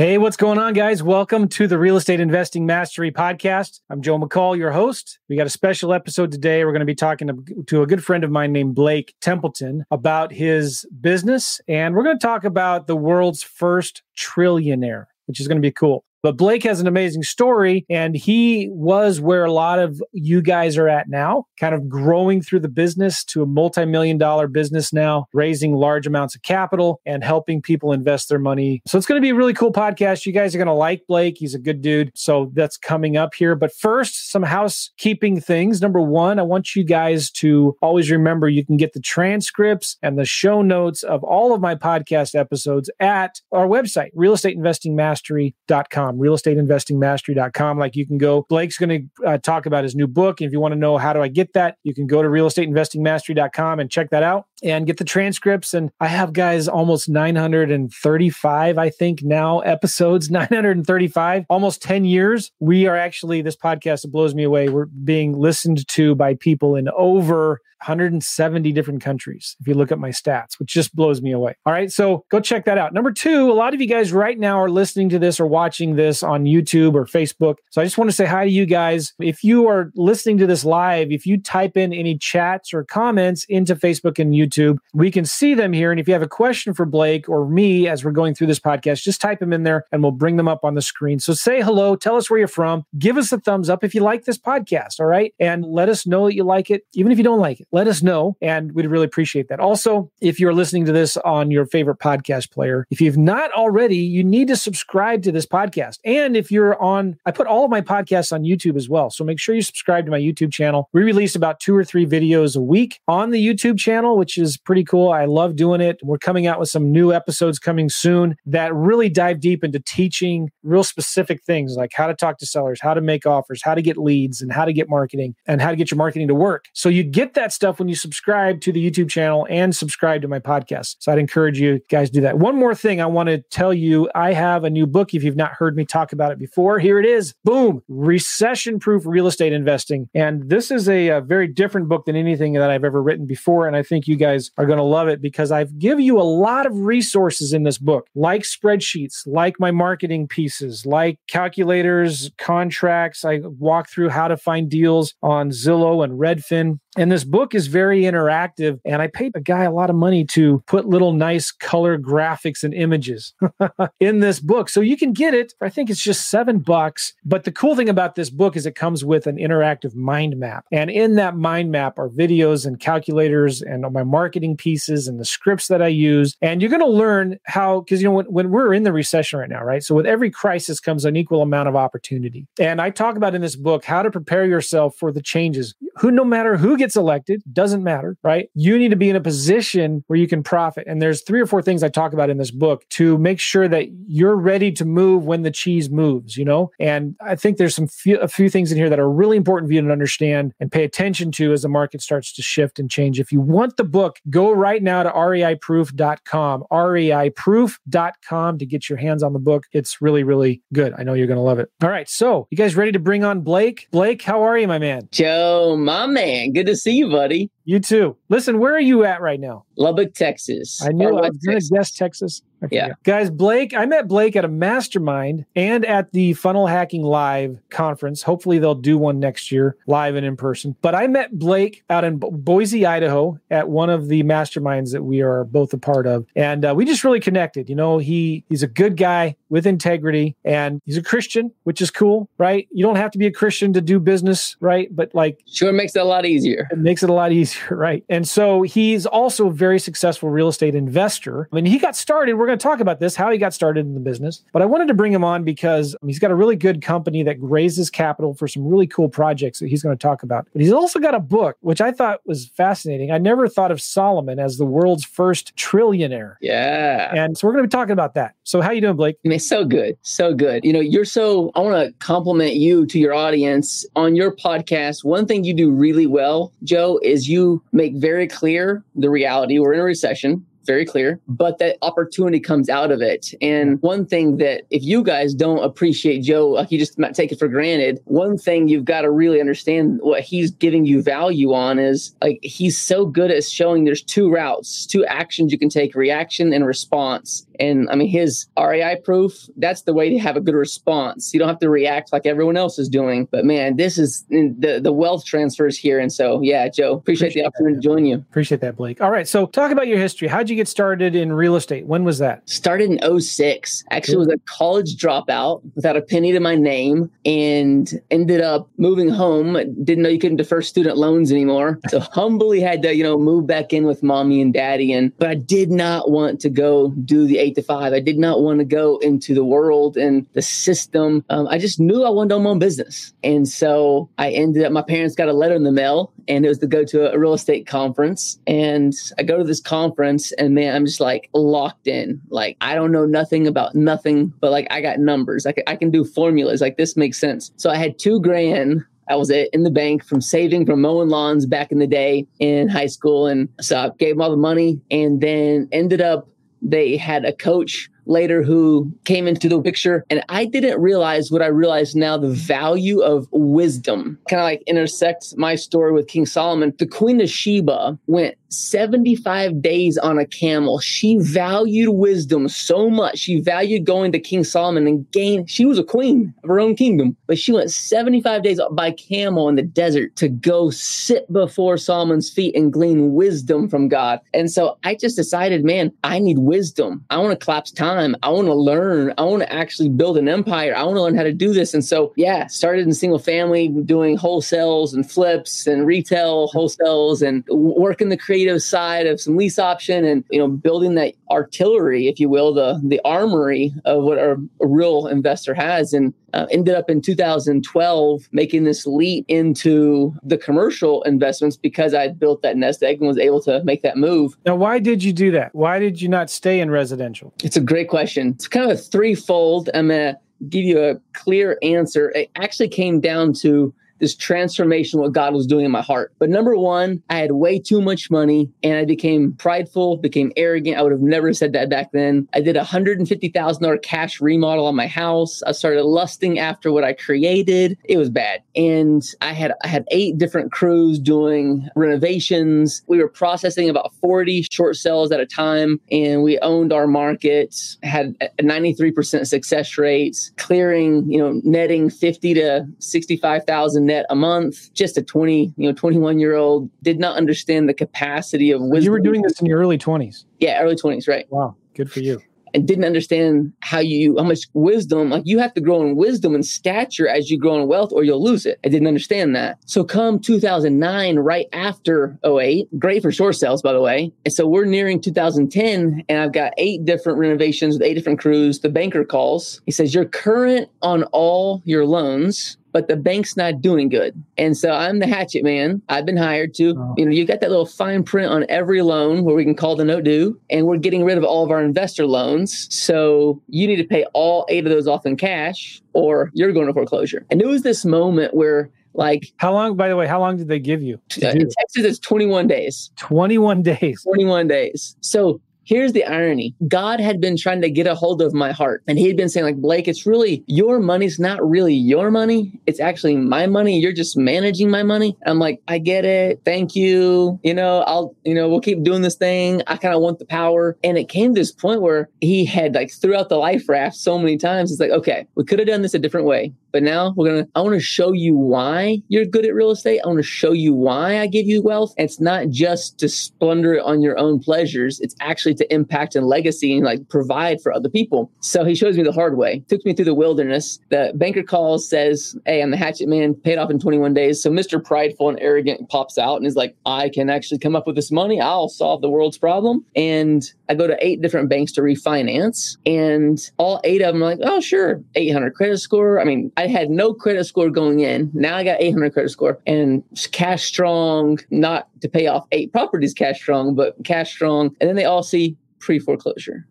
Hey, what's going on, guys? Welcome to the Real Estate Investing Mastery Podcast. I'm Joe McCall, your host. We got a special episode today. We're going to be talking to, to a good friend of mine named Blake Templeton about his business, and we're going to talk about the world's first trillionaire, which is going to be cool. But Blake has an amazing story, and he was where a lot of you guys are at now, kind of growing through the business to a multi million dollar business now, raising large amounts of capital and helping people invest their money. So it's going to be a really cool podcast. You guys are going to like Blake. He's a good dude. So that's coming up here. But first, some housekeeping things. Number one, I want you guys to always remember you can get the transcripts and the show notes of all of my podcast episodes at our website, realestateinvestingmastery.com realestateinvestingmastery.com. Like you can go, Blake's going to uh, talk about his new book. And if you want to know how do I get that, you can go to realestateinvestingmastery.com and check that out and get the transcripts. And I have guys almost 935, I think now episodes, 935, almost 10 years. We are actually, this podcast, it blows me away. We're being listened to by people in over 170 different countries if you look at my stats, which just blows me away. All right, so go check that out. Number two, a lot of you guys right now are listening to this or watching this on YouTube or Facebook. So I just want to say hi to you guys. If you are listening to this live, if you type in any chats or comments into Facebook and YouTube, we can see them here. And if you have a question for Blake or me as we're going through this podcast, just type them in there and we'll bring them up on the screen. So say hello, tell us where you're from, give us a thumbs up if you like this podcast, all right? And let us know that you like it, even if you don't like it let us know. And we'd really appreciate that. Also, if you're listening to this on your favorite podcast player, if you've not already, you need to subscribe to this podcast. And if you're on, I put all of my podcasts on YouTube as well. So make sure you subscribe to my YouTube channel. We release about two or three videos a week on the YouTube channel, which is pretty cool. I love doing it. We're coming out with some new episodes coming soon that really dive deep into teaching real specific things like how to talk to sellers, how to make offers, how to get leads, and how to get marketing and how to get your marketing to work. So you get that stuff when you subscribe to the YouTube channel and subscribe to my podcast. So I'd encourage you guys to do that. One more thing I want to tell you I have a new book. If you've not heard me talk about it before, here it is. Boom, recession proof real estate investing. And this is a, a, very different book than anything that I've ever written before. And I think you guys are going to love it because I've given you a lot of resources in this book, like spreadsheets, like my marketing pieces, like calculators, contracts. I walk through how to find deals on Zillow and Redfin. And this book is very interactive. And I paid a guy a lot of money to put little nice color graphics and images in this book. So you can get it. I think it's just seven bucks. But the cool thing about this book is it comes with an interactive mind map. And in that mind map are videos and calculators and my marketing pieces and the scripts that I use. And you're going to learn how, because, you know, when, when we're in the recession right now, right? So with every crisis comes an equal amount of opportunity. And I talk about in this book how to prepare yourself for the changes. Who, no matter who gets elected, doesn't matter, right? You need to be in a position where you can profit. And there's three or four things I talk about in this book to make sure that you're ready to move when the cheese moves, you know? And I think there's some few, a few things in here that are really important for you to understand and pay attention to as the market starts to shift and change. If you want the book, go right now to reiproof.com, reiproof.com to get your hands on the book. It's really, really good. I know you're going to love it. All right. So, you guys ready to bring on Blake? Blake, how are you, my man? Joe, my man. Good to see you, buddy. You too. Listen, where are you at right now? Lubbock, Texas. I knew I was going to guess Texas. Yeah. Guys, Blake, I met Blake at a mastermind and at the Funnel Hacking Live conference. Hopefully, they'll do one next year, live and in person. But I met Blake out in Boise, Idaho, at one of the masterminds that we are both a part of. And uh, we just really connected. You know, he he's a good guy with integrity and he's a Christian, which is cool, right? You don't have to be a Christian to do business, right? But like, sure makes it a lot easier. It makes it a lot easier, right? And so he's also a very successful real estate investor. I mean, he got started. We're going to talk about this, how he got started in the business. But I wanted to bring him on because he's got a really good company that raises capital for some really cool projects that he's going to talk about. But he's also got a book, which I thought was fascinating. I never thought of Solomon as the world's first trillionaire. Yeah. And so we're going to be talking about that. So how you doing, Blake? I mean, so good. So good. You know, you're so, I want to compliment you to your audience on your podcast. One thing you do really well, Joe, is you make very clear the reality. We're in a recession very clear, but that opportunity comes out of it. And one thing that if you guys don't appreciate Joe, like you just might take it for granted, one thing you've got to really understand what he's giving you value on is like he's so good at showing there's two routes, two actions you can take reaction and response. And I mean, his REI proof, that's the way to have a good response. You don't have to react like everyone else is doing. But man, this is mm, the, the wealth transfers here. And so, yeah, Joe, appreciate, appreciate the opportunity that. to join you. Appreciate that, Blake. All right. So, talk about your history. How'd you get started in real estate? When was that? Started in 06. Actually, was a college dropout without a penny to my name and ended up moving home. Didn't know you couldn't defer student loans anymore. So, humbly had to, you know, move back in with mommy and daddy. And, but I did not want to go do the eight to five. I did not want to go into the world and the system. Um, I just knew I wanted to own my own business. And so I ended up, my parents got a letter in the mail and it was to go to a real estate conference. And I go to this conference and man, I'm just like locked in. Like, I don't know nothing about nothing, but like I got numbers. I can, I can do formulas. Like, this makes sense. So I had two grand I was in the bank from saving from mowing lawns back in the day in high school. And so I gave them all the money and then ended up they had a coach later who came into the picture. And I didn't realize what I realize now the value of wisdom kind of like intersects my story with King Solomon. The Queen of Sheba went 75 days on a camel. She valued wisdom so much. She valued going to King Solomon and gain. She was a queen of her own kingdom, but she went 75 days by camel in the desert to go sit before Solomon's feet and glean wisdom from God. And so I just decided, man, I need wisdom. I want to collapse time. I want to learn. I want to actually build an empire. I want to learn how to do this. And so, yeah, started in single family, doing wholesales and flips and retail wholesales and working the creative side of some lease option and, you know, building that artillery, if you will, the, the armory of what a, a real investor has. And uh, ended up in 2012 making this leap into the commercial investments because I built that nest egg and was able to make that move. Now, why did you do that? Why did you not stay in residential? It's a great question. It's kind of a threefold. I'm going to give you a clear answer. It actually came down to this transformation, what God was doing in my heart. But number one, I had way too much money and I became prideful, became arrogant. I would have never said that back then. I did a $150,000 cash remodel on my house. I started lusting after what I created. It was bad. And I had, I had eight different crews doing renovations. We were processing about 40 short sales at a time and we owned our markets, had a 93% success rates, clearing, you know, netting 50 to 65,000 net a month. Just a 20, you know, 21 year old did not understand the capacity of wisdom. You were doing this in your early 20s. Yeah, early 20s, right. Wow, good for you and didn't understand how you how much wisdom like you have to grow in wisdom and stature as you grow in wealth or you'll lose it i didn't understand that so come 2009 right after 08 great for short sales by the way and so we're nearing 2010 and i've got eight different renovations with eight different crews the banker calls he says you're current on all your loans but the bank's not doing good. And so I'm the hatchet man. I've been hired to, oh. you know, you got that little fine print on every loan where we can call the note due, and we're getting rid of all of our investor loans. So you need to pay all eight of those off in cash or you're going to foreclosure. And it was this moment where like how long by the way how long did they give you uh, in texas it's 21 days 21 days 21 days so Here's the irony. God had been trying to get a hold of my heart and he had been saying like, Blake, it's really your money's not really your money. It's actually my money. You're just managing my money. I'm like, I get it. Thank you. You know, I'll, you know, we'll keep doing this thing. I kind of want the power. And it came to this point where he had like throughout the life raft so many times. It's like, okay, we could have done this a different way. But now we're going to, I want to show you why you're good at real estate. I want to show you why I give you wealth. And it's not just to splendor it on your own pleasures. It's actually to impact and legacy and like provide for other people. So he shows me the hard way, took me through the wilderness. The banker calls, says, Hey, I'm the hatchet man, paid off in 21 days. So Mr. Prideful and Arrogant pops out and is like, I can actually come up with this money. I'll solve the world's problem. And I go to eight different banks to refinance. And all eight of them are like, Oh, sure, 800 credit score. I mean, I had no credit score going in. Now I got 800 credit score and cash strong, not to pay off eight properties cash strong, but cash strong. And then they all see pre foreclosure.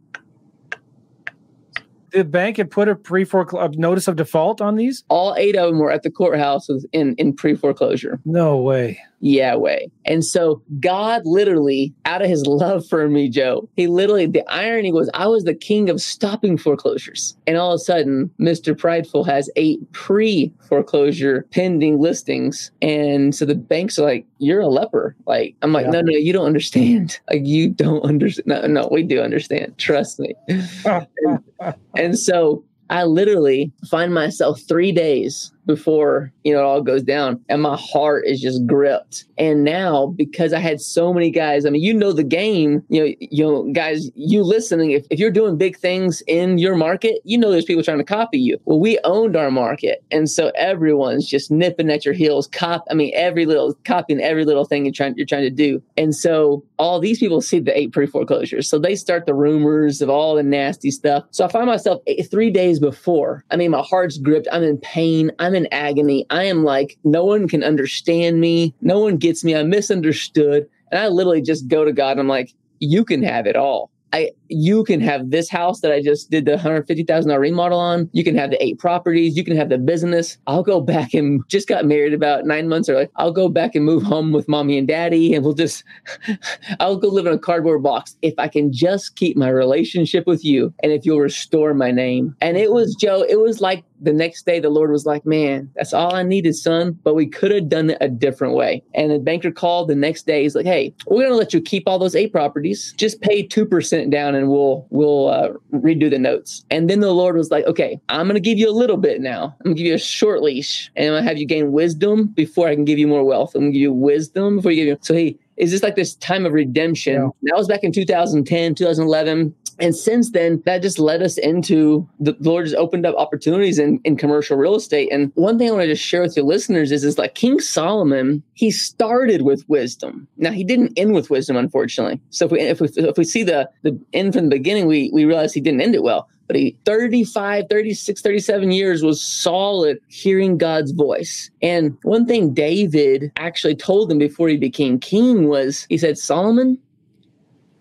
The bank had put a pre foreclosure notice of default on these. All eight of them were at the courthouse in in pre foreclosure. No way. Yahweh. And so God literally, out of his love for me, Joe, he literally, the irony was I was the king of stopping foreclosures. And all of a sudden, Mr. Prideful has eight pre foreclosure pending listings. And so the banks are like, you're a leper. Like, I'm like, yeah. no, no, you don't understand. Like, you don't understand. No, no, we do understand. Trust me. and, and so I literally find myself three days before you know it all goes down and my heart is just gripped. And now because i had so many guys i mean you know the game you know you know guys you listening if, if you're doing big things in your market you know there's people trying to copy you. Well we owned our market and so everyone's just nipping at your heels cop i mean every little copying every little thing you're trying you're trying to do. And so all these people see the eight pre-foreclosures so they start the rumors of all the nasty stuff. So i find myself eight, three days before i mean my heart's gripped i'm in pain i'm in agony. I am like, no one can understand me. No one gets me. I'm misunderstood. And I literally just go to God and I'm like, you can have it all. I you can have this house that I just did the hundred fifty thousand dollar remodel on. You can have the eight properties. You can have the business. I'll go back and just got married about nine months early. I'll go back and move home with mommy and daddy, and we'll just I'll go live in a cardboard box if I can just keep my relationship with you, and if you'll restore my name. And it was Joe. It was like the next day the Lord was like, Man, that's all I needed, son. But we could have done it a different way. And the banker called the next day. He's like, Hey, we're gonna let you keep all those eight properties. Just pay two percent down and we'll we'll uh, redo the notes. And then the Lord was like, okay, I'm going to give you a little bit now. I'm going to give you a short leash, and I'm to have you gain wisdom before I can give you more wealth. I'm going to give you wisdom before you give you. So he is this like this time of redemption. Yeah. That was back in 2010, 2011. And since then, that just led us into the, Lord just opened up opportunities in, in commercial real estate. And one thing I want to just share with your listeners is, is like King Solomon, he started with wisdom. Now he didn't end with wisdom, unfortunately. So if we if we, if we see the the end from the beginning, we we realize he didn't end it well but he 35 36 37 years was solid hearing god's voice and one thing david actually told him before he became king was he said solomon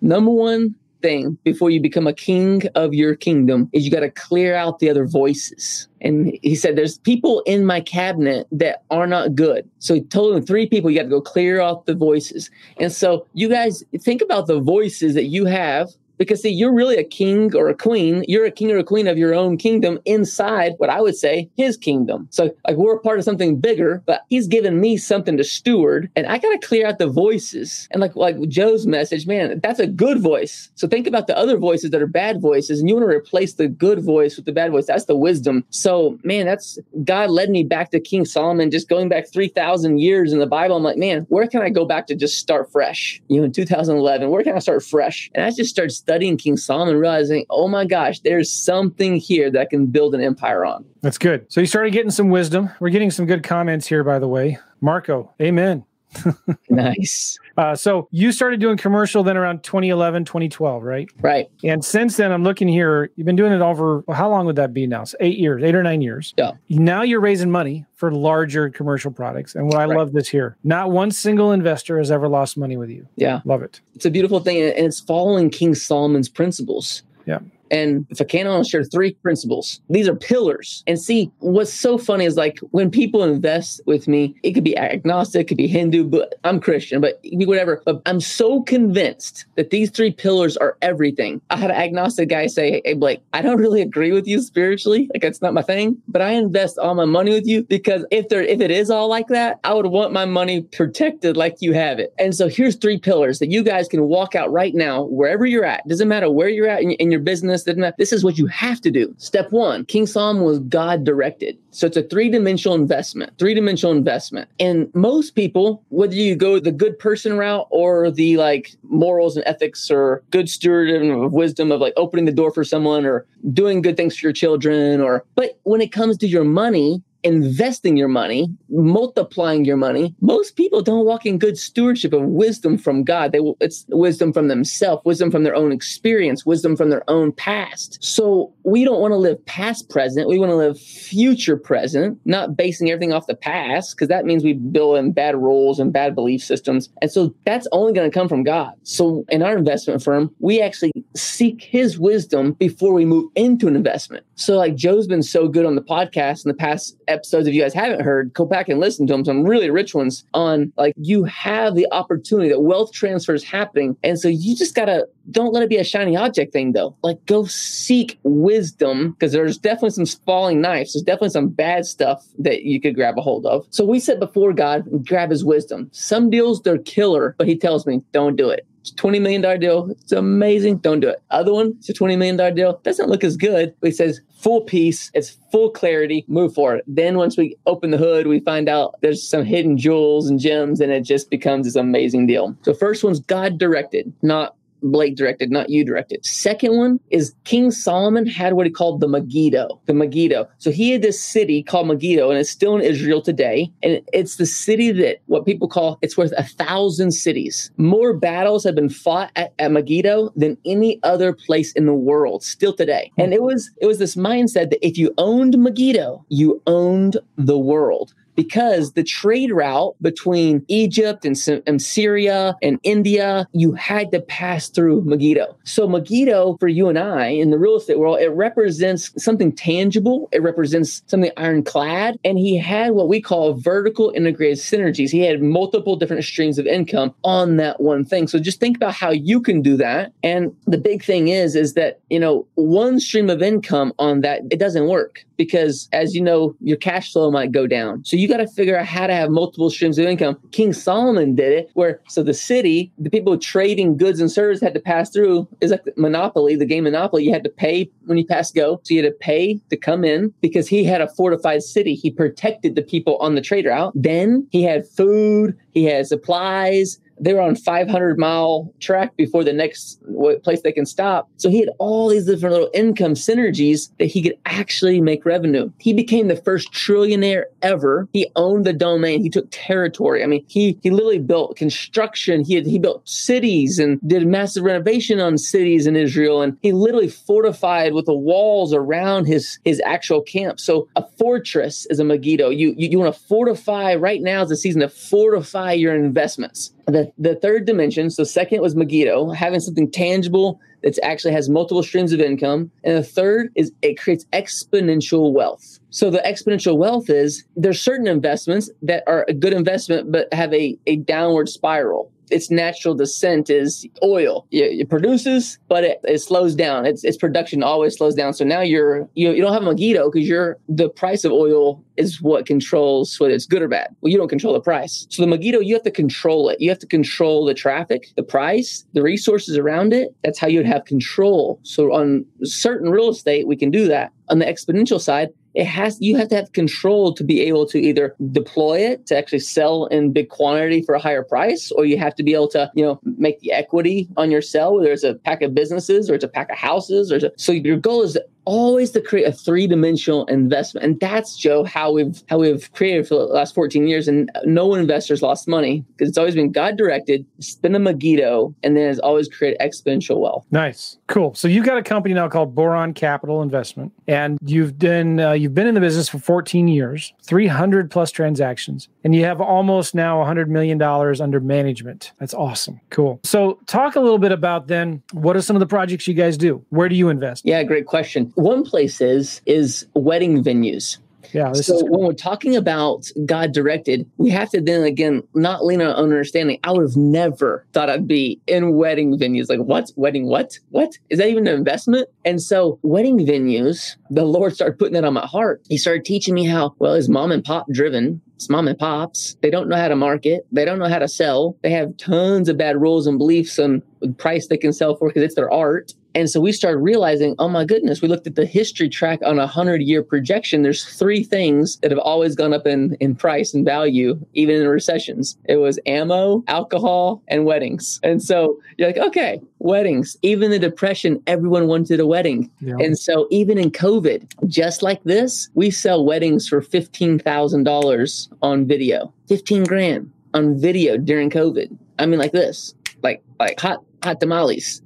number one thing before you become a king of your kingdom is you got to clear out the other voices. And he said, There's people in my cabinet that are not good. So he told them three people, you got to go clear out the voices. And so you guys think about the voices that you have because see, you're really a king or a queen. You're a king or a queen of your own kingdom inside what I would say his kingdom. So like we're a part of something bigger, but he's given me something to steward and I got to clear out the voices. And like, like Joe's message, man, that's a good voice. So think about the other voices that are bad voices and you want to replace the good voice with the bad voice. That's the wisdom. So man, that's God led me back to King Solomon, just going back 3000 years in the Bible. I'm like, man, where can I go back to just start fresh? You know, in 2011, where can I start fresh? And I just started studying King Solomon, realizing, oh my gosh, there's something here that I can build an empire on. That's good. So you started getting some wisdom. We're getting some good comments here, by the way. Marco, amen. nice. Uh, so you started doing commercial then around 2011, 2012, right? Right. And since then, I'm looking here. You've been doing it over how long would that be now? So eight years, eight or nine years. Yeah. Now you're raising money for larger commercial products. And what I right. love this here, not one single investor has ever lost money with you. Yeah. Love it. It's a beautiful thing. And it's following King Solomon's principles. Yeah. And if I can, want share three principles. These are pillars. And see, what's so funny is like when people invest with me, it could be agnostic, it could be Hindu, but I'm Christian, but whatever. But I'm so convinced that these three pillars are everything. I had an agnostic guy say, Hey, Blake, I don't really agree with you spiritually. Like it's not my thing, but I invest all my money with you because if there, if it is all like that, I would want my money protected like you have it. And so here's three pillars that you guys can walk out right now, wherever you're at. Doesn't matter where you're at in, in your business business. This is what you have to do. Step one, King Solomon was God directed. So it's a three dimensional investment, three dimensional investment. And most people, whether you go the good person route or the like morals and ethics or good steward of wisdom of like opening the door for someone or doing good things for your children or, but when it comes to your money, investing your money, multiplying your money. Most people don't walk in good stewardship of wisdom from God. They it's wisdom from themselves, wisdom from their own experience, wisdom from their own past. So we don't want to live past present. We want to live future present, not basing everything off the past, because that means we build in bad rules and bad belief systems. And so that's only going to come from God. So in our investment firm, we actually seek his wisdom before we move into an investment. So like Joe's been so good on the podcast in the past episodes. If you guys haven't heard, go back and listen to them. Some really rich ones on like you have the opportunity that wealth transfer is happening. And so you just gotta don't let it be a shiny object thing though. Like go seek wisdom because there's definitely some falling knives. There's definitely some bad stuff that you could grab a hold of. So we said before God grab his wisdom. Some deals they're killer, but he tells me don't do it. It's $20 million deal. It's amazing. Don't do it. Other one, it's a $20 million deal. Doesn't look as good, but he says full peace. It's full clarity. Move forward. Then once we open the hood, we find out there's some hidden jewels and gems and it just becomes this amazing deal. So first one's God directed, not Blake directed, not you directed. Second one is King Solomon had what he called the Megiddo. The Megiddo. So he had this city called Megiddo, and it's still in Israel today. And it's the city that what people call it's worth a thousand cities. More battles have been fought at, at Megiddo than any other place in the world still today. And it was it was this mindset that if you owned Megiddo, you owned the world because the trade route between Egypt and, Syria and India, you had to pass through Megiddo. So Megiddo for you and I in the real estate world, it represents something tangible. It represents something ironclad. And he had what we call vertical integrated synergies. He had multiple different streams of income on that one thing. So just think about how you can do that. And the big thing is, is that, you know, one stream of income on that, it doesn't work because as you know, your cash flow might go down. So you got to figure out how to have multiple streams of income. King Solomon did it where so the city, the people trading goods and services had to pass through is like Monopoly, the game Monopoly. You had to pay when you pass go. So you had to pay to come in because he had a fortified city. He protected the people on the trade route. Then he had food, he had supplies, they were on 500 mile track before the next place they can stop. So he had all these different little income synergies that he could actually make revenue. He became the first trillionaire ever. He owned the domain. He took territory. I mean, he he literally built construction. He had, he built cities and did massive renovation on cities in Israel. And he literally fortified with the walls around his his actual camp. So a fortress is a Megiddo. You you, you want to fortify right now is the season to fortify your investments. The, the third dimension, so second was Megiddo, having something tangible that actually has multiple streams of income. And the third is it creates exponential wealth. So the exponential wealth is there's certain investments that are a good investment, but have a, a downward spiral its natural descent is oil. It, it produces, but it, it, slows down. Its its production always slows down. So now you're you, you don't have a Megiddo because you're the price of oil is what controls whether it's good or bad. Well, you don't control the price. So the Megiddo, you have to control it. You have to control the traffic, the price, the resources around it. That's how you'd have control. So on certain real estate, we can do that. On the exponential side, it has you have to have control to be able to either deploy it to actually sell in big quantity for a higher price or you have to be able to you know make the equity on your sell whether it's a pack of businesses or it's a pack of houses or so your goal is always to create a three-dimensional investment. And that's joe how we've how we've created for the last 14 years. And no investors lost money because it's always been god directed spin a megiddo and then it's always created exponential wealth. Nice. Cool. So you've got a company now called boron capital investment and you've done uh, you've been in the business for 14 years 300 plus transactions and you have almost now 100 million dollars under management. That's awesome. Cool. So talk a little bit about then what are some of the projects you guys do? Where do you invest? Yeah great question. One place is is wedding venues. Yeah. so when we're talking about God directed, we have to then again not lean on understanding. I would have never thought I'd be in wedding venues. Like what? Wedding what? What? Is that even an investment? And so wedding venues, the Lord started putting that on my heart. He started teaching me how, well, is mom and pop driven. It's mom and pops. They don't know how to market. They don't know how to sell. They have tons of bad rules and beliefs on the price they can sell for because it's their art. And so we started realizing, oh my goodness, we looked at the history track on a hundred year projection. There's three things that have always gone up in, in price and value, even in recessions. It was ammo, alcohol, and weddings. And so you're like, okay, weddings. Even the depression, everyone wanted a wedding. Yeah. And so even in COVID, just like this, we sell weddings for $15,000 on video, 15 grand on video during COVID. I mean, like this, like, like hot, hot tamales.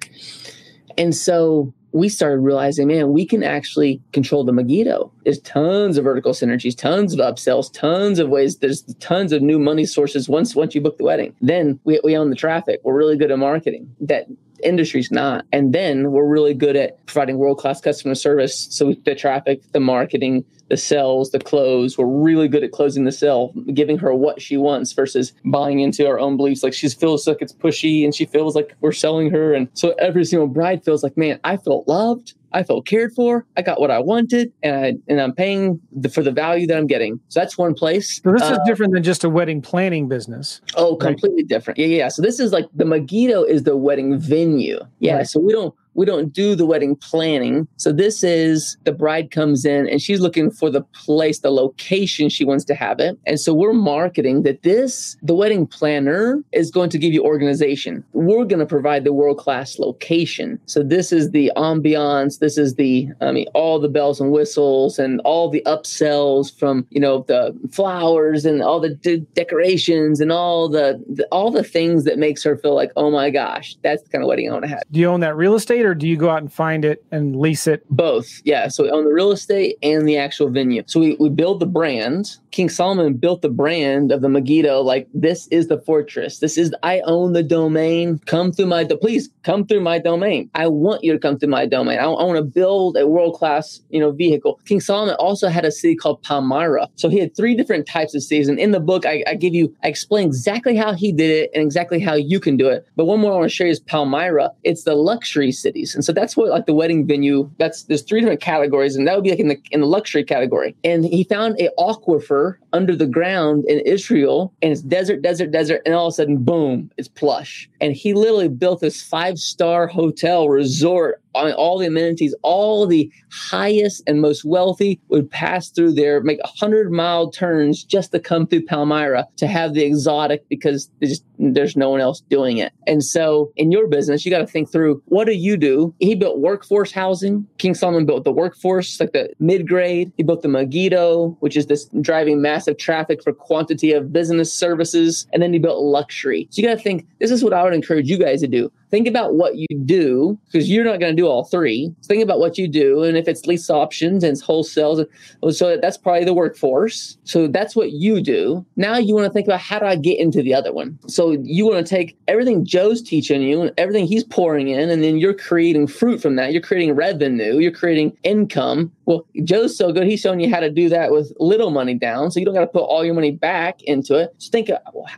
And so we started realizing, man, we can actually control the Megiddo. There's tons of vertical synergies, tons of upsells, tons of ways. There's tons of new money sources once once you book the wedding. Then we, we own the traffic. We're really good at marketing. That industry's not. And then we're really good at providing world class customer service. So the traffic, the marketing, the sales, the close. We're really good at closing the sale, giving her what she wants versus buying into our own beliefs. Like she feels like it's pushy and she feels like we're selling her. And so every single bride feels like, man, I felt loved. I felt cared for. I got what I wanted, and I, and I'm paying the, for the value that I'm getting. So that's one place. So this uh, is different than just a wedding planning business. Oh, completely right? different. Yeah, yeah. So this is like the Megiddo is the wedding venue. Yeah. Right. So we don't we don't do the wedding planning. So this is the bride comes in and she's looking for the place, the location she wants to have it. And so we're marketing that this, the wedding planner is going to give you organization. We're going to provide the world class location. So this is the ambiance. This is the, I mean, all the bells and whistles and all the upsells from, you know, the flowers and all the de- decorations and all the, the, all the things that makes her feel like, oh my gosh, that's the kind of wedding I want to have. Do you own that real estate? Estate or do you go out and find it and lease it? Both. Yeah. So we own the real estate and the actual venue. So we, we build the brand. King Solomon built the brand of the Megiddo. Like this is the fortress. This is, I own the domain. Come through my, do- please come through my domain. I want you to come through my domain. I, I want to build a world class, you know, vehicle. King Solomon also had a city called Palmyra. So he had three different types of cities. And in the book, I, I give you, I explain exactly how he did it and exactly how you can do it. But one more I want to share is Palmyra. It's the luxury cities. And so that's what like the wedding venue, that's there's three different categories, and that would be like in the in the luxury category. And he found a aquifer under the ground in Israel, and it's desert, desert, desert, and all of a sudden, boom, it's plush. And he literally built this five star hotel resort on all the amenities, all the highest and most wealthy would pass through there, make a hundred mile turns just to come through Palmyra to have the exotic because there's, there's no one else doing it. And so in your business, you got to think through what do you do? He built workforce housing. King Solomon built the workforce, like the mid grade. He built the Megiddo, which is this driving massive traffic for quantity of business services. And then he built luxury. So you got to think this is what I would encourage you guys to do think about what you do because you're not going to do all three. Think about what you do, and if it's lease options and it's wholesales, so that's probably the workforce. So that's what you do. Now you want to think about how do I get into the other one. So you want to take everything Joe's teaching you and everything he's pouring in, and then you're creating fruit from that. You're creating revenue. You're creating income. Well, Joe's so good; he's showing you how to do that with little money down, so you don't got to put all your money back into it. So think,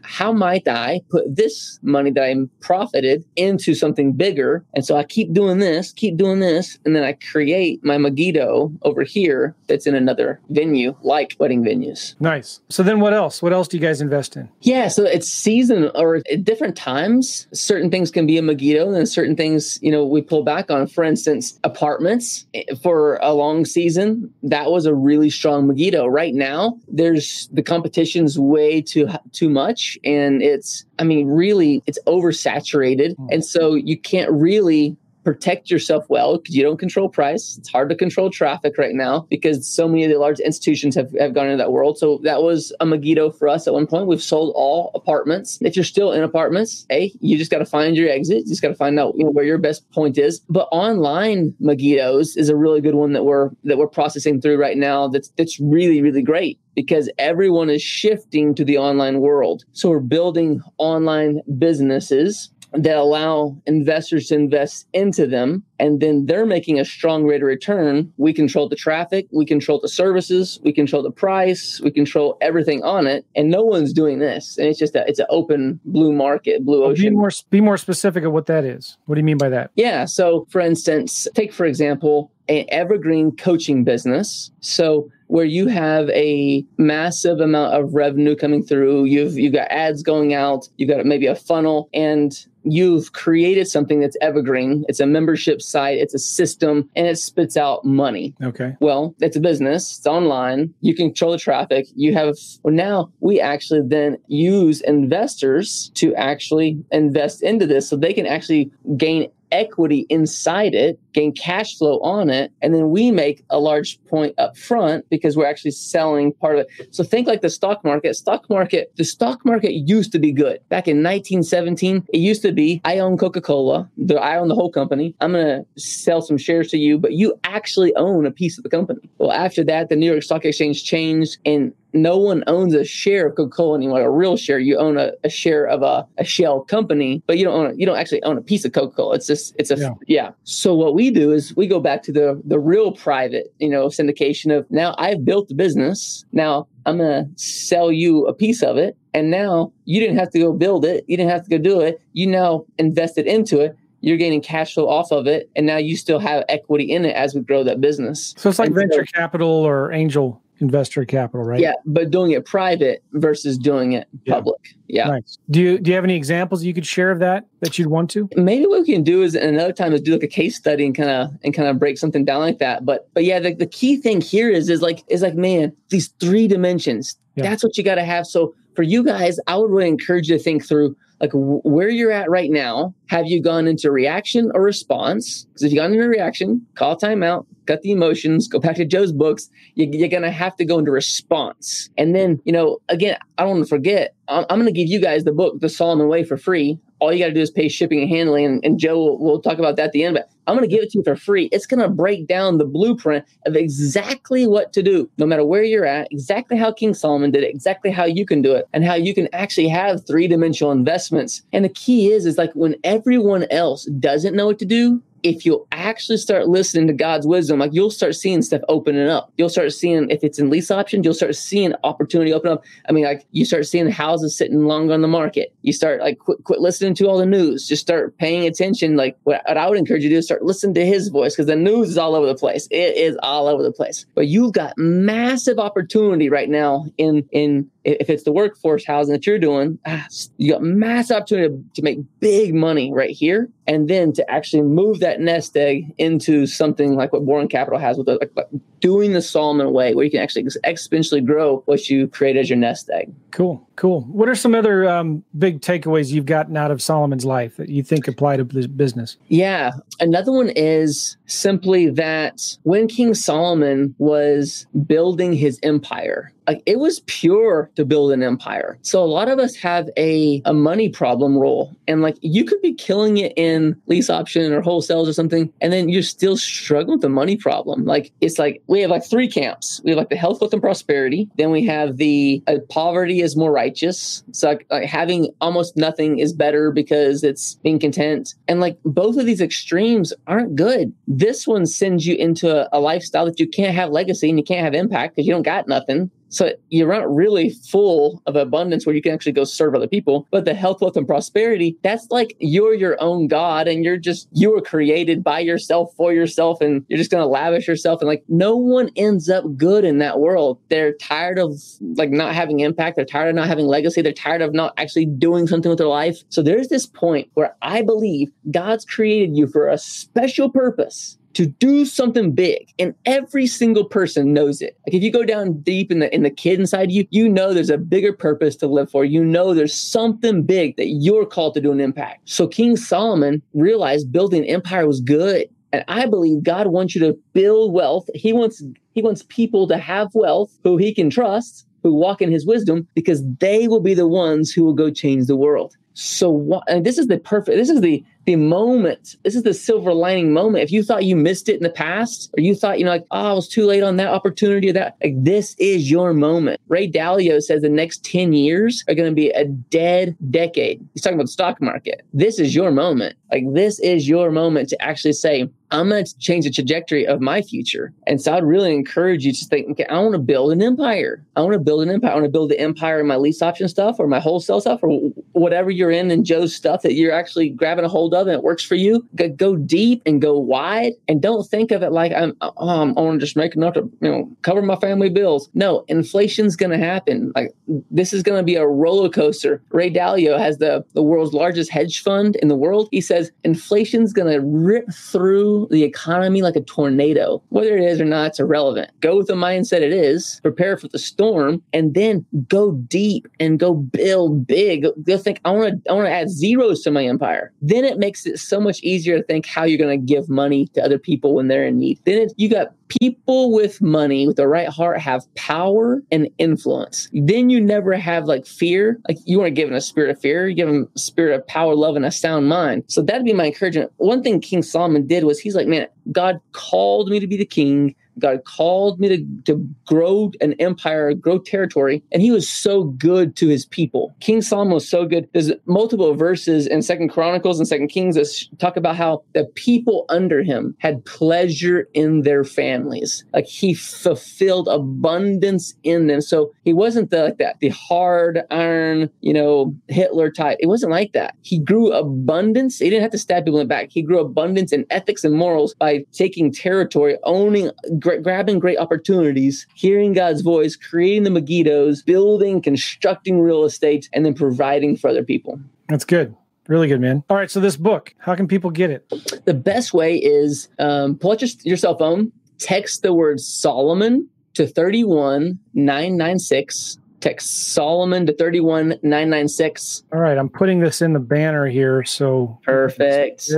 how might I put this money that I profited into to something bigger. And so I keep doing this, keep doing this, and then I create my Megiddo over here that's in another venue like wedding venues. Nice. So then what else? What else do you guys invest in? Yeah, so it's season or at different times, certain things can be a Megiddo and then certain things, you know, we pull back on. For instance, apartments eh, for a long season, that was a really strong Megiddo. Right now, there's the competition's way too too much and it's I mean, really, it's oversaturated. Hmm. And so you can't really protect yourself well because you don't control price. It's hard to control traffic right now because so many of the large institutions have, have gone into that world. So that was a Megiddo for us at one point. We've sold all apartments. If you're still in apartments, hey, you just got to find your exit. You just got to find out you know, where your best point is. But online Megiddos is a really good one that we're that we're processing through right now. That's that's really really great because everyone is shifting to the online world. So we're building online businesses that allow investors to invest into them and then they're making a strong rate of return. We control the traffic we control the services we control the price we control everything on it and no one's doing this. And it's just a, it's an open blue market blue ocean be more be more specific of what that is. What do you mean by that? Yeah so for instance take for example an evergreen coaching business. So where you have a massive amount of revenue coming through you've you've got ads going out you've got maybe a funnel and you've created something that's evergreen. It's a membership site, it's a system, and it spits out money. Okay. Well, it's a business, it's online, you control the traffic. You have, well, now we actually then use investors to actually invest into this so they can actually gain equity inside it, gain cash flow on it, and then we make a large point up front because we're actually selling part of it. So think like the stock market. Stock market, the stock market used to be good. Back in 1917, it used to be I own Coca Cola, I own the whole company. I'm going to sell some shares to you, but you actually own a piece of the company. Well, after that, the New York Stock Exchange changed and no one owns a share of Coca-Cola anymore, a real share. You own a, a share of a, a, shell company, but you don't own a, you don't actually own a piece of Coca-Cola. It's just it's a yeah. yeah. So what we do is we go back to the the real private, you know, syndication of now I've built the business. Now I'm gonna sell you a piece of it. And now you didn't have to go build it. You didn't have to go do it. You now invested into it you're gaining cash flow off of it and now you still have equity in it as we grow that business so it's like and venture so, capital or angel investor capital, right? Yeah, but doing it private versus doing it yeah. public. Yeah. Nice. Do you do you have any examples you could share of that that you'd want to? Maybe what we can do is another time is do like a case study and kind of and kind of break something down like that. But but yeah, the, the key thing here is is like is like man, these three dimensions. Yeah. That's what you got to have. So for you guys, I would really encourage you to think through like where you're at right now. Have you gone into reaction or response? Because if you gone into reaction, call timeout, cut the emotions, go back to Joe's books. You, are to have to go into response. And then, you know, again, I don't want to forget, I'm, I'm to give you guys the book, The Solomon Way, for free. All you got to do is pay shipping and handling. And, and Joe, will, we'll talk about that at the end. But I'm going to give it to you for free. It's going to break down the blueprint of exactly what to do, no matter where you're at, exactly how King Solomon did it, exactly how you can do it, and how you can actually have three dimensional investments. And the key is, is like when everyone else doesn't know what to do, if you'll actually start listening to God's wisdom, like you'll start seeing stuff opening up. You'll start seeing if it's in lease options, you'll start seeing opportunity open up. I mean, like you start seeing houses sitting longer on the market. You start like quit, quit listening to all the news. Just start paying attention. Like what, what I would encourage you to do is start listening to His voice because the news is all over the place. It is all over the place. But you've got massive opportunity right now in in if it's the workforce housing that you're doing, ah, you got mass opportunity to make big money right here, and then to actually move that nest egg into something like what Boring Capital has with like, like doing the Solomon way, where you can actually exponentially grow what you create as your nest egg. Cool, cool. What are some other um, big takeaways you've gotten out of Solomon's life that you think apply to this business? Yeah, another one is simply that when King Solomon was building his empire, like it was pure to build an empire. So a lot of us have a, a money problem role. And like you could be killing it in lease option or wholesales or something, and then you're still struggling with the money problem. Like it's like we have like three camps. We have like the health, wealth, and prosperity. Then we have the uh, poverty is more righteous. So like, like having almost nothing is better because it's being content. And like both of these extremes aren't good. This one sends you into a, a lifestyle that you can't have legacy and you can't have impact because you don't got nothing. So you're not really full of abundance where you can actually go serve other people. But the health, wealth, and prosperity, that's like you're your own God and you're just, you were created by yourself for yourself and you're just going to lavish yourself. And like no one ends up good in that world. They're tired of like not having impact. They're tired of not having legacy. They're tired of not actually doing something with their life. So there's this point where I believe God's created you for a special purpose to do something big and every single person knows it. Like if you go down deep in the in the kid inside you you know there's a bigger purpose to live for. You know there's something big that you're called to do an impact. So king solomon realized building empire was good and i believe god wants you to build wealth. He wants he wants people to have wealth who he can trust who walk in his wisdom because they will be the ones who will go change the world. So and this is the perfect this is the the moment. This is the silver lining moment. If you thought you missed it in the past, or you thought, you know, like, oh, I was too late on that opportunity or that, like, this is your moment. Ray Dalio says the next 10 years are going to be a dead decade. He's talking about the stock market. This is your moment. Like, this is your moment to actually say, I'm going to change the trajectory of my future. And so I'd really encourage you to think, okay, I want to build an empire. I want to build an empire. I want to build the empire in my lease option stuff or my wholesale stuff or whatever you're in in Joe's stuff that you're actually grabbing a hold of and it works for you, go deep and go wide and don't think of it like I'm, oh, I'm on just making enough to, you know, cover my family bills. No, inflation's going to happen. Like this is going to be a roller coaster. Ray Dalio has the, the world's largest hedge fund in the world. He says inflation's going to rip through the economy like a tornado. Whether it is or not, it's irrelevant. Go with the mindset it is, prepare for the storm, and then go deep and go build big. Go think, I want to, I want to add zeros to my empire. Then it makes it so much easier to think how you're going to give money to other people when they're in need. Then it, you got people with money with the right heart have power and influence. Then you never have like fear. Like you weren't given a spirit of fear, you give them spirit of power, love, and a sound mind. So that'd be my encouragement. One thing King Solomon did was he's like, man, God called me to be the king. God called me to, to grow an empire, grow territory, and he was so good to his people. King Solomon was so good. There's multiple verses in Second Chronicles and Second Kings that talk about how the people under him had pleasure in their families. Like he fulfilled abundance in them. So he wasn't the, like that, the hard iron, you know, Hitler type. It wasn't like that. He grew abundance. He didn't have to stab people in the back. He grew abundance in ethics and morals by taking territory, owning gra- grabbing great opportunities, hearing God's voice, creating the Megiddos, building, constructing real estate, and then providing for other people. That's good. Really good, man. All right. So, this book, how can people get it? The best way is um, pull out your, your cell phone, text the word Solomon to 31996. Text Solomon to 31996. All right. I'm putting this in the banner here. So, perfect.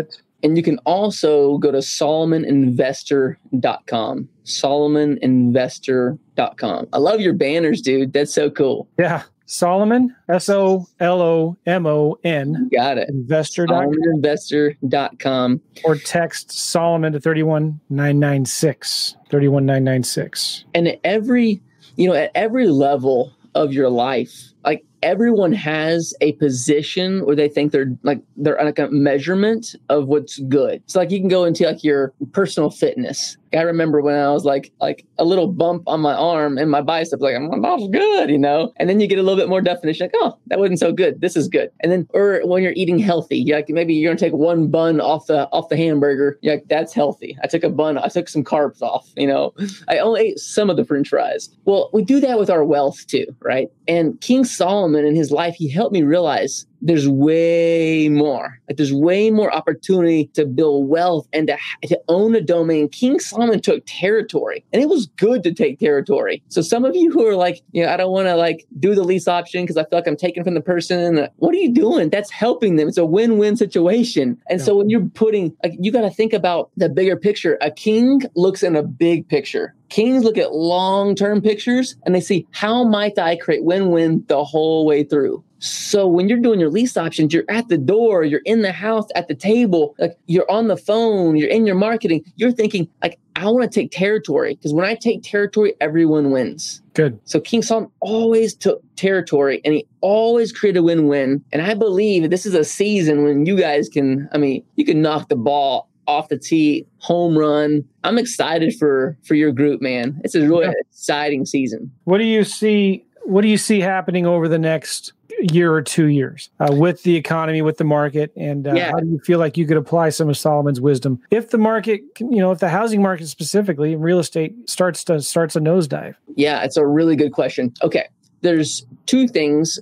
And you can also go to solomoninvestor.com. Solomoninvestor.com. I love your banners, dude. That's so cool. Yeah. Solomon, S O L O M O N. Got it. Investor.com. Solomoninvestor.com. Or text Solomon to 31996. 31996. And every, you know, at every level of your life, everyone has a position where they think they're like they're like a measurement of what's good. So like you can go into like your personal fitness. I remember when I was like like a little bump on my arm and my bicep, like I'm not good, you know. And then you get a little bit more definition, like oh that wasn't so good. This is good. And then or when you're eating healthy, you like maybe you're gonna take one bun off the off the hamburger. You're like that's healthy. I took a bun. I took some carbs off. You know, I only ate some of the French fries. Well, we do that with our wealth too, right? And King Solomon in his life, he helped me realize there's way more. Like there's way more opportunity to build wealth and to, to own a domain. King Solomon took territory, and it was good to take territory. So some of you who are like, you know, I don't want to like do the lease option because I feel like I'm taking from the person. Uh, what are you doing? That's helping them. It's a win-win situation. And yeah. so when you're putting, like, you got to think about the bigger picture. A king looks in a big picture. Kings look at long term pictures and they see how might I create win win the whole way through. So when you're doing your lease options, you're at the door, you're in the house, at the table, like you're on the phone, you're in your marketing, you're thinking like, I want to take territory because when I take territory, everyone wins. Good. So King Solomon always took territory and he always created a win-win. And I believe this is a season when you guys can, I mean, you can knock the ball off the tee, home run. I'm excited for for your group, man. It's a really yeah. exciting season. What do you see? What do you see happening over the next year or two years uh, with the economy, with the market, and uh, yeah. how do you feel like you could apply some of Solomon's wisdom if the market, you know, if the housing market specifically, real estate starts to starts a nosedive? Yeah, it's a really good question. Okay, there's two things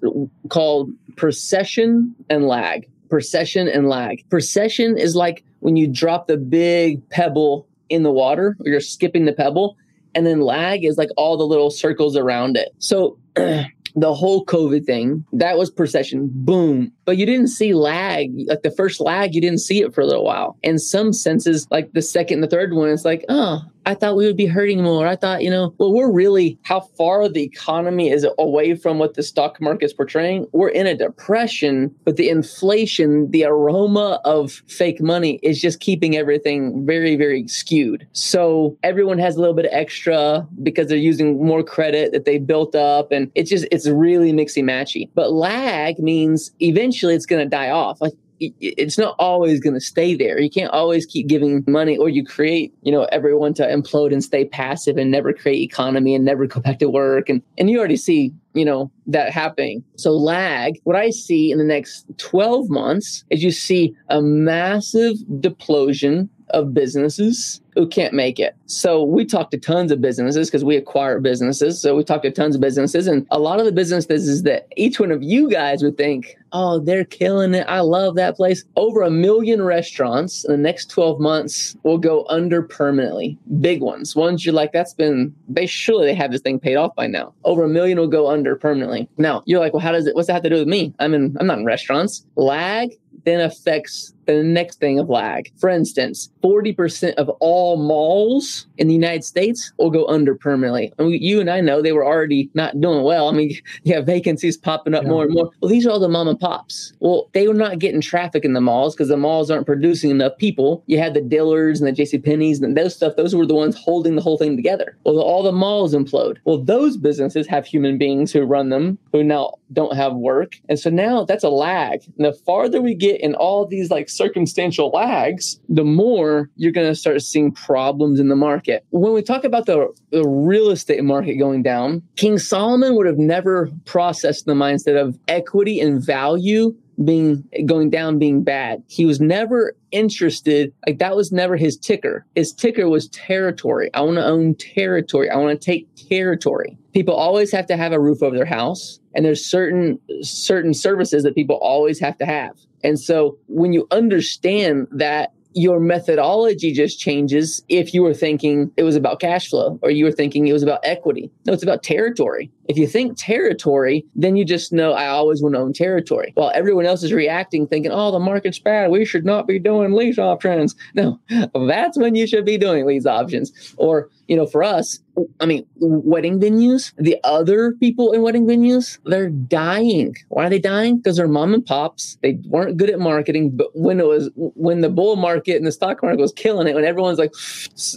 called precession and lag. Precession and lag. Precession is like when you drop the big pebble in the water, or you're skipping the pebble, and then lag is like all the little circles around it. So the whole COVID thing, that was precession. Boom. But you didn't see lag. Like the first lag, you didn't see it for a little while. In some senses, like the second and the third one, it's like, oh, I thought we would be hurting more. I thought, you know, well, we're really how far the economy is away from what the stock market is portraying. We're in a depression, but the inflation, the aroma of fake money is just keeping everything very, very skewed. So everyone has a little bit of extra because they're using more credit that they built up. And it's just, it's really mixy matchy. But lag means eventually it's going to die off. Like it's not always going to stay there. You can't always keep giving money or you create, you know, everyone to implode and stay passive and never create economy and never go back to work. And, and you already see, you know, that happening. So lag, what I see in the next 12 months is you see a massive deplosion of businesses who can't make it. So we talk to tons of businesses because we acquire businesses. So we talk to tons of businesses and a lot of the businesses that each one of you guys would think, oh, they're killing it. I love that place. Over a million restaurants in the next 12 months will go under permanently. Big ones. Ones you're like, that's been, they surely they have this thing paid off by now. Over a million will go under permanently. Now you're like, well, how does it, what's that have to do with me? I'm in, I'm not in restaurants. Lag then affects the next thing of lag. For instance, 40% of all malls in the United States will go under permanently. I mean, you and I know they were already not doing well. I mean, you have vacancies popping up yeah. more and more. Well, these are all the mom and pops. Well, they were not getting traffic in the malls because the malls aren't producing enough people. You had the Dillards and the JC Penney's and those stuff. Those were the ones holding the whole thing together. Well, all the malls implode. Well, those businesses have human beings who run them who now don't have work. And so now that's a lag. And the farther we get in all these like circumstantial lags, the more you're going to start seeing problems in the market. When we talk about the, the real estate market going down, King Solomon would have never processed the mindset of equity and value being going down being bad. He was never interested, like that was never his ticker. His ticker was territory. I want to own territory. I want to take territory. People always have to have a roof over their house and there's certain certain services that people always have to have. And so when you understand that your methodology just changes if you were thinking it was about cash flow or you were thinking it was about equity. No, it's about territory. If you think territory, then you just know I always want to own territory. While everyone else is reacting, thinking, oh, the market's bad. We should not be doing lease options. No, that's when you should be doing lease options. Or, you know, for us, I mean, wedding venues, the other people in wedding venues, they're dying. Why are they dying? Because they're mom and pops. They weren't good at marketing. But when it was, when the bull market and the stock market was killing it, when everyone's like,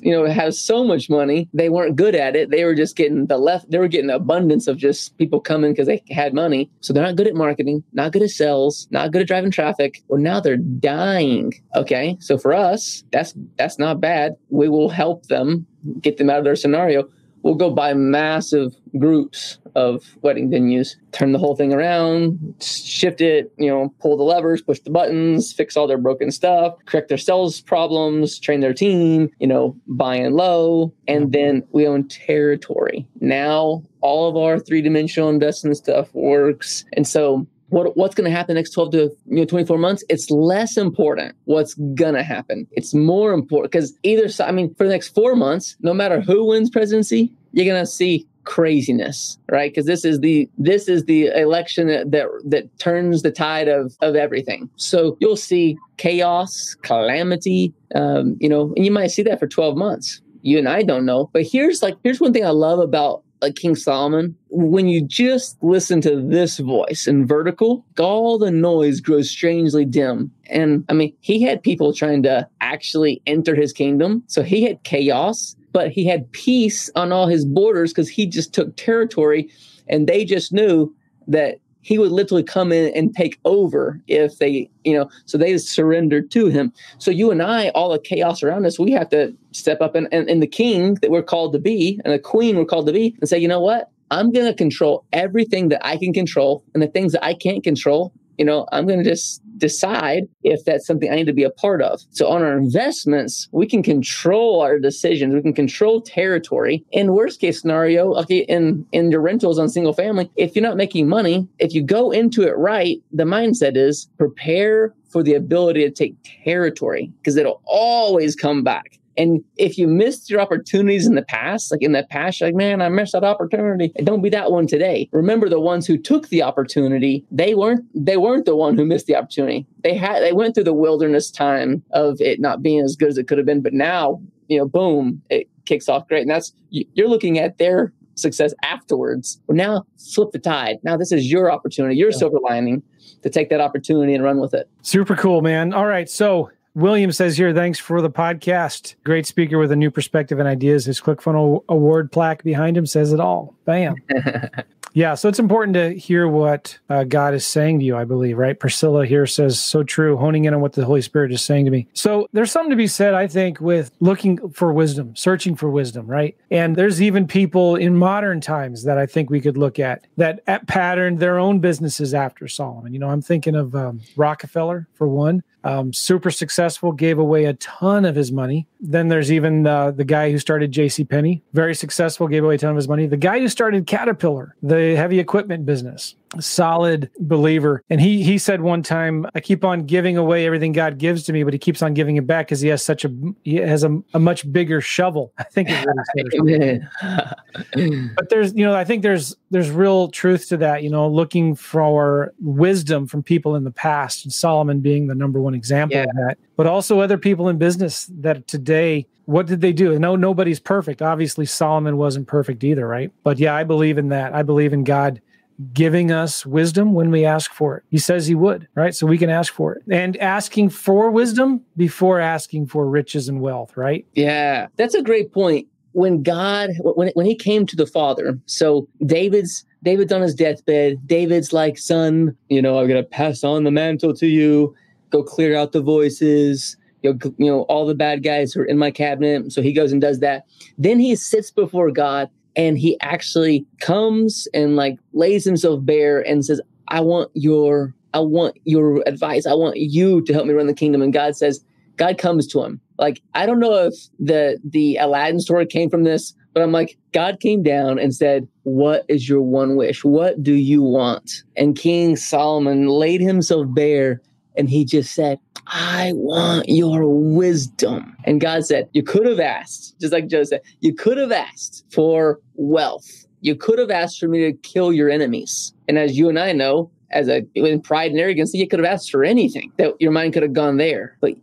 you know, has so much money, they weren't good at it. They were just getting the left, they were getting abundance of just people coming because they had money. So they're not good at marketing, not good at sales, not good at driving traffic. Well, now they're dying. Okay. So for us, that's, that's not bad. We will help them get them out of their scenario, we'll go buy massive groups of wedding venues, turn the whole thing around, shift it, you know, pull the levers, push the buttons, fix all their broken stuff, correct their sales problems, train their team, you know, buy and low, and then we own territory. Now all of our three dimensional investment stuff works. And so what, what's going to happen next 12 to you know 24 months it's less important what's going to happen it's more important because either side i mean for the next four months no matter who wins presidency you're going to see craziness right? Because this is the this is the election that, that that turns the tide of of everything. So you'll see chaos calamity um, you know and you might see that for 12 months. You and i don't know. But here's like here's one thing i love about like King Solomon, when you just listen to this voice in vertical, all the noise grows strangely dim. And I mean, he had people trying to actually enter his kingdom. So he had chaos, but he had peace on all his borders because he just took territory and they just knew that he would literally come in and take over if they, you know, so they surrendered to him. So you and I, all the chaos around us, we have to step up and, and, and the king that we're called to be and the queen we're called to be and say, you know what? I'm going to control everything that I can control and the things that I can't control you know, I'm going to just decide if that's something I need to be a part of. So on our investments, we can control our decisions. We can control territory. In worst case scenario, okay, in, in your rentals on single family, if you're not making money, if you go into it right, the mindset is prepare for the ability to take territory because it'll always come back. And if you missed your opportunities in the past, like in the past, like, man, I missed that opportunity. Don't be that one today. Remember the ones who took the opportunity, they weren't they weren't the one who missed the opportunity. They had they went through the wilderness time of it not being as good as it could have been. But now, you know, boom, it kicks off great. And that's you're looking at their success afterwards. Well, now flip the tide. Now this is your opportunity, your yeah. silver lining to take that opportunity and run with it. Super cool, man. All right. So William says here, thanks for the podcast. Great speaker with a new perspective and ideas. His ClickFunnels award plaque behind him says it all. Bam. Yeah, so it's important to hear what uh, God is saying to you, I believe, right? Priscilla here says, so true, honing in on what the Holy Spirit is saying to me. So there's something to be said, I think, with looking for wisdom, searching for wisdom, right? And there's even people in modern times that I think we could look at that at patterned their own businesses after Solomon. You know, I'm thinking of um, Rockefeller, for one. Um, super successful, gave away a ton of his money. Then there's even the guy who started J.C. Penney, very successful, gave away a ton of his money. The guy who started Caterpillar, the heavy equipment business, solid believer. And he he said one time, I keep on giving away everything God gives to me, but he keeps on giving it back because he has such a he has a, a much bigger shovel. I think is what he said. but there's you know, I think there's there's real truth to that, you know, looking for wisdom from people in the past, and Solomon being the number one example yeah. of that. But also other people in business that today what did they do? No, nobody's perfect. Obviously, Solomon wasn't perfect either, right? But yeah, I believe in that. I believe in God giving us wisdom when we ask for it. He says he would, right? So we can ask for it. And asking for wisdom before asking for riches and wealth, right? Yeah. That's a great point. When God when when he came to the Father, so David's David's on his deathbed. David's like, "Son, you know, I'm to pass on the mantle to you. Go clear out the voices." You know, you know, all the bad guys who are in my cabinet. So he goes and does that. Then he sits before God and he actually comes and like lays himself bare and says i want your i want your advice. I want you to help me run the kingdom. And god says god comes to him. Like i don't know if the the aladdin story came from this but i'm like god came down and said what is your one wish? What do you want? And king solomon laid himself bare and he just said I want your wisdom. And God said, You could have asked, just like Joe said, you could have asked for wealth. You could have asked for me to kill your enemies. And as you and I know, as a in pride and arrogance, you could have asked for anything that your mind could have gone there. But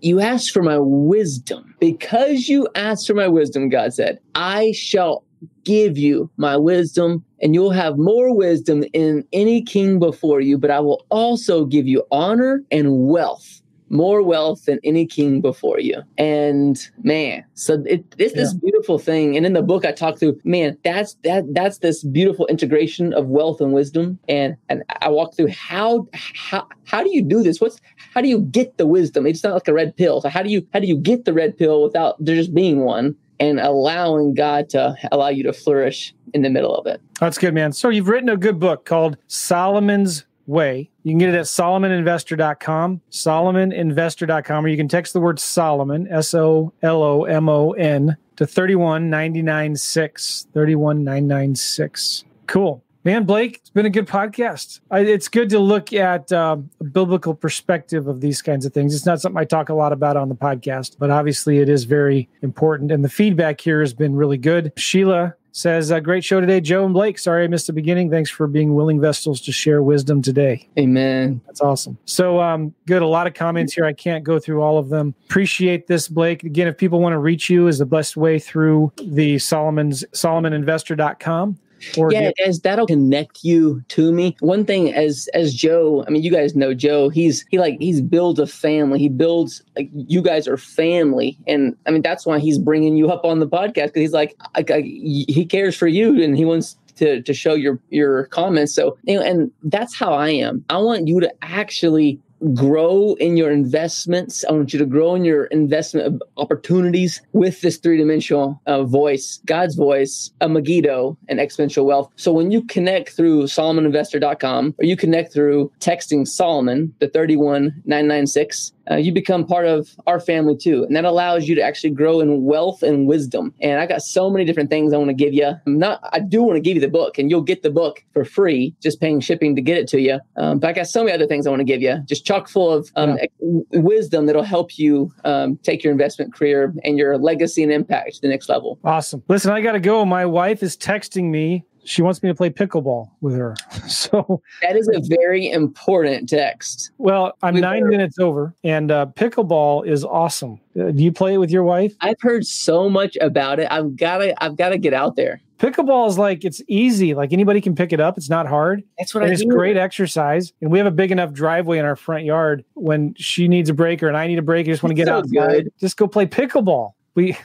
you asked for my wisdom. Because you asked for my wisdom, God said, I shall give you my wisdom and you'll have more wisdom in any king before you, but I will also give you honor and wealth more wealth than any king before you. And man, so it, it's this beautiful thing. And in the book, I talk through, man, that's that that's this beautiful integration of wealth and wisdom. And and I walk through how how how do you do this? What's how do you get the wisdom? It's not like a red pill. So how do you how do you get the red pill without there just being one? And allowing God to allow you to flourish in the middle of it. That's good, man. So you've written a good book called Solomon's way. You can get it at solomoninvestor.com, solomoninvestor.com, or you can text the word Solomon, S O L O M O N, to 31996. 31996. Cool. Man, Blake, it's been a good podcast. I, it's good to look at uh, a biblical perspective of these kinds of things. It's not something I talk a lot about on the podcast, but obviously it is very important. And the feedback here has been really good. Sheila says, a Great show today, Joe and Blake. Sorry I missed the beginning. Thanks for being willing vessels to share wisdom today. Amen. That's awesome. So, um, good. A lot of comments here. I can't go through all of them. Appreciate this, Blake. Again, if people want to reach you, is the best way through the Solomon's SolomonInvestor.com. Or yeah, as that'll connect you to me. One thing, as as Joe, I mean, you guys know Joe. He's he like he's builds a family. He builds like you guys are family, and I mean that's why he's bringing you up on the podcast because he's like I, I, he cares for you and he wants to to show your your comments. So you know, and that's how I am. I want you to actually grow in your investments. I want you to grow in your investment opportunities with this three dimensional uh, voice, God's voice, a Megiddo, and exponential wealth. So when you connect through SolomonInvestor.com or you connect through texting Solomon, the 31996, uh, you become part of our family too. And that allows you to actually grow in wealth and wisdom. And I got so many different things I want to give you. I'm not, I do want to give you the book and you'll get the book for free, just paying shipping to get it to you. Um, but I got so many other things I want to give you, just chock full of um, yeah. wisdom that'll help you um, take your investment career and your legacy and impact to the next level. Awesome. Listen, I got to go. My wife is texting me she wants me to play pickleball with her. So that is a very important text. Well, I'm with nine her. minutes over, and uh, pickleball is awesome. Uh, do you play it with your wife? I've heard so much about it. I've got to. I've got to get out there. Pickleball is like it's easy. Like anybody can pick it up. It's not hard. That's what and I. It's great exercise, and we have a big enough driveway in our front yard. When she needs a break or and I need a break, I just want to get so outside. Good. Just go play pickleball we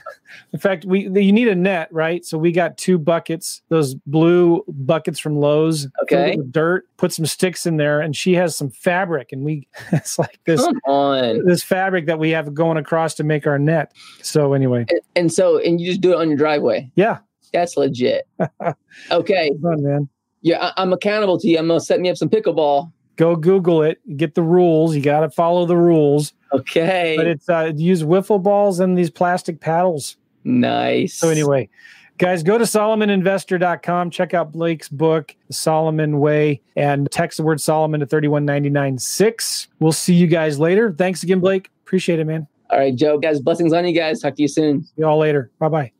in fact we you need a net right? So we got two buckets those blue buckets from lowes okay. dirt put some sticks in there and she has some fabric and we it's like this Come on. this fabric that we have going across to make our net. So anyway. And, and so and you just do it on your driveway? Yeah. That's legit. Okay. fun, man. Yeah I, i'm accountable to you. I'm gonna set me up some pickleball. Go google it. Get the rules. You got to follow the rules Okay. But it's uh, use wiffle balls and these plastic paddles. Nice. So anyway, Guys, go to solomoninvestor.com. Check out Blake's book, The Solomon Way, and text the word Solomon to 31996. We'll see you guys later. Thanks again, Blake. Appreciate it, man. All right, Joe. Guys, blessings on you guys. Talk to you soon. See you all later. Bye bye.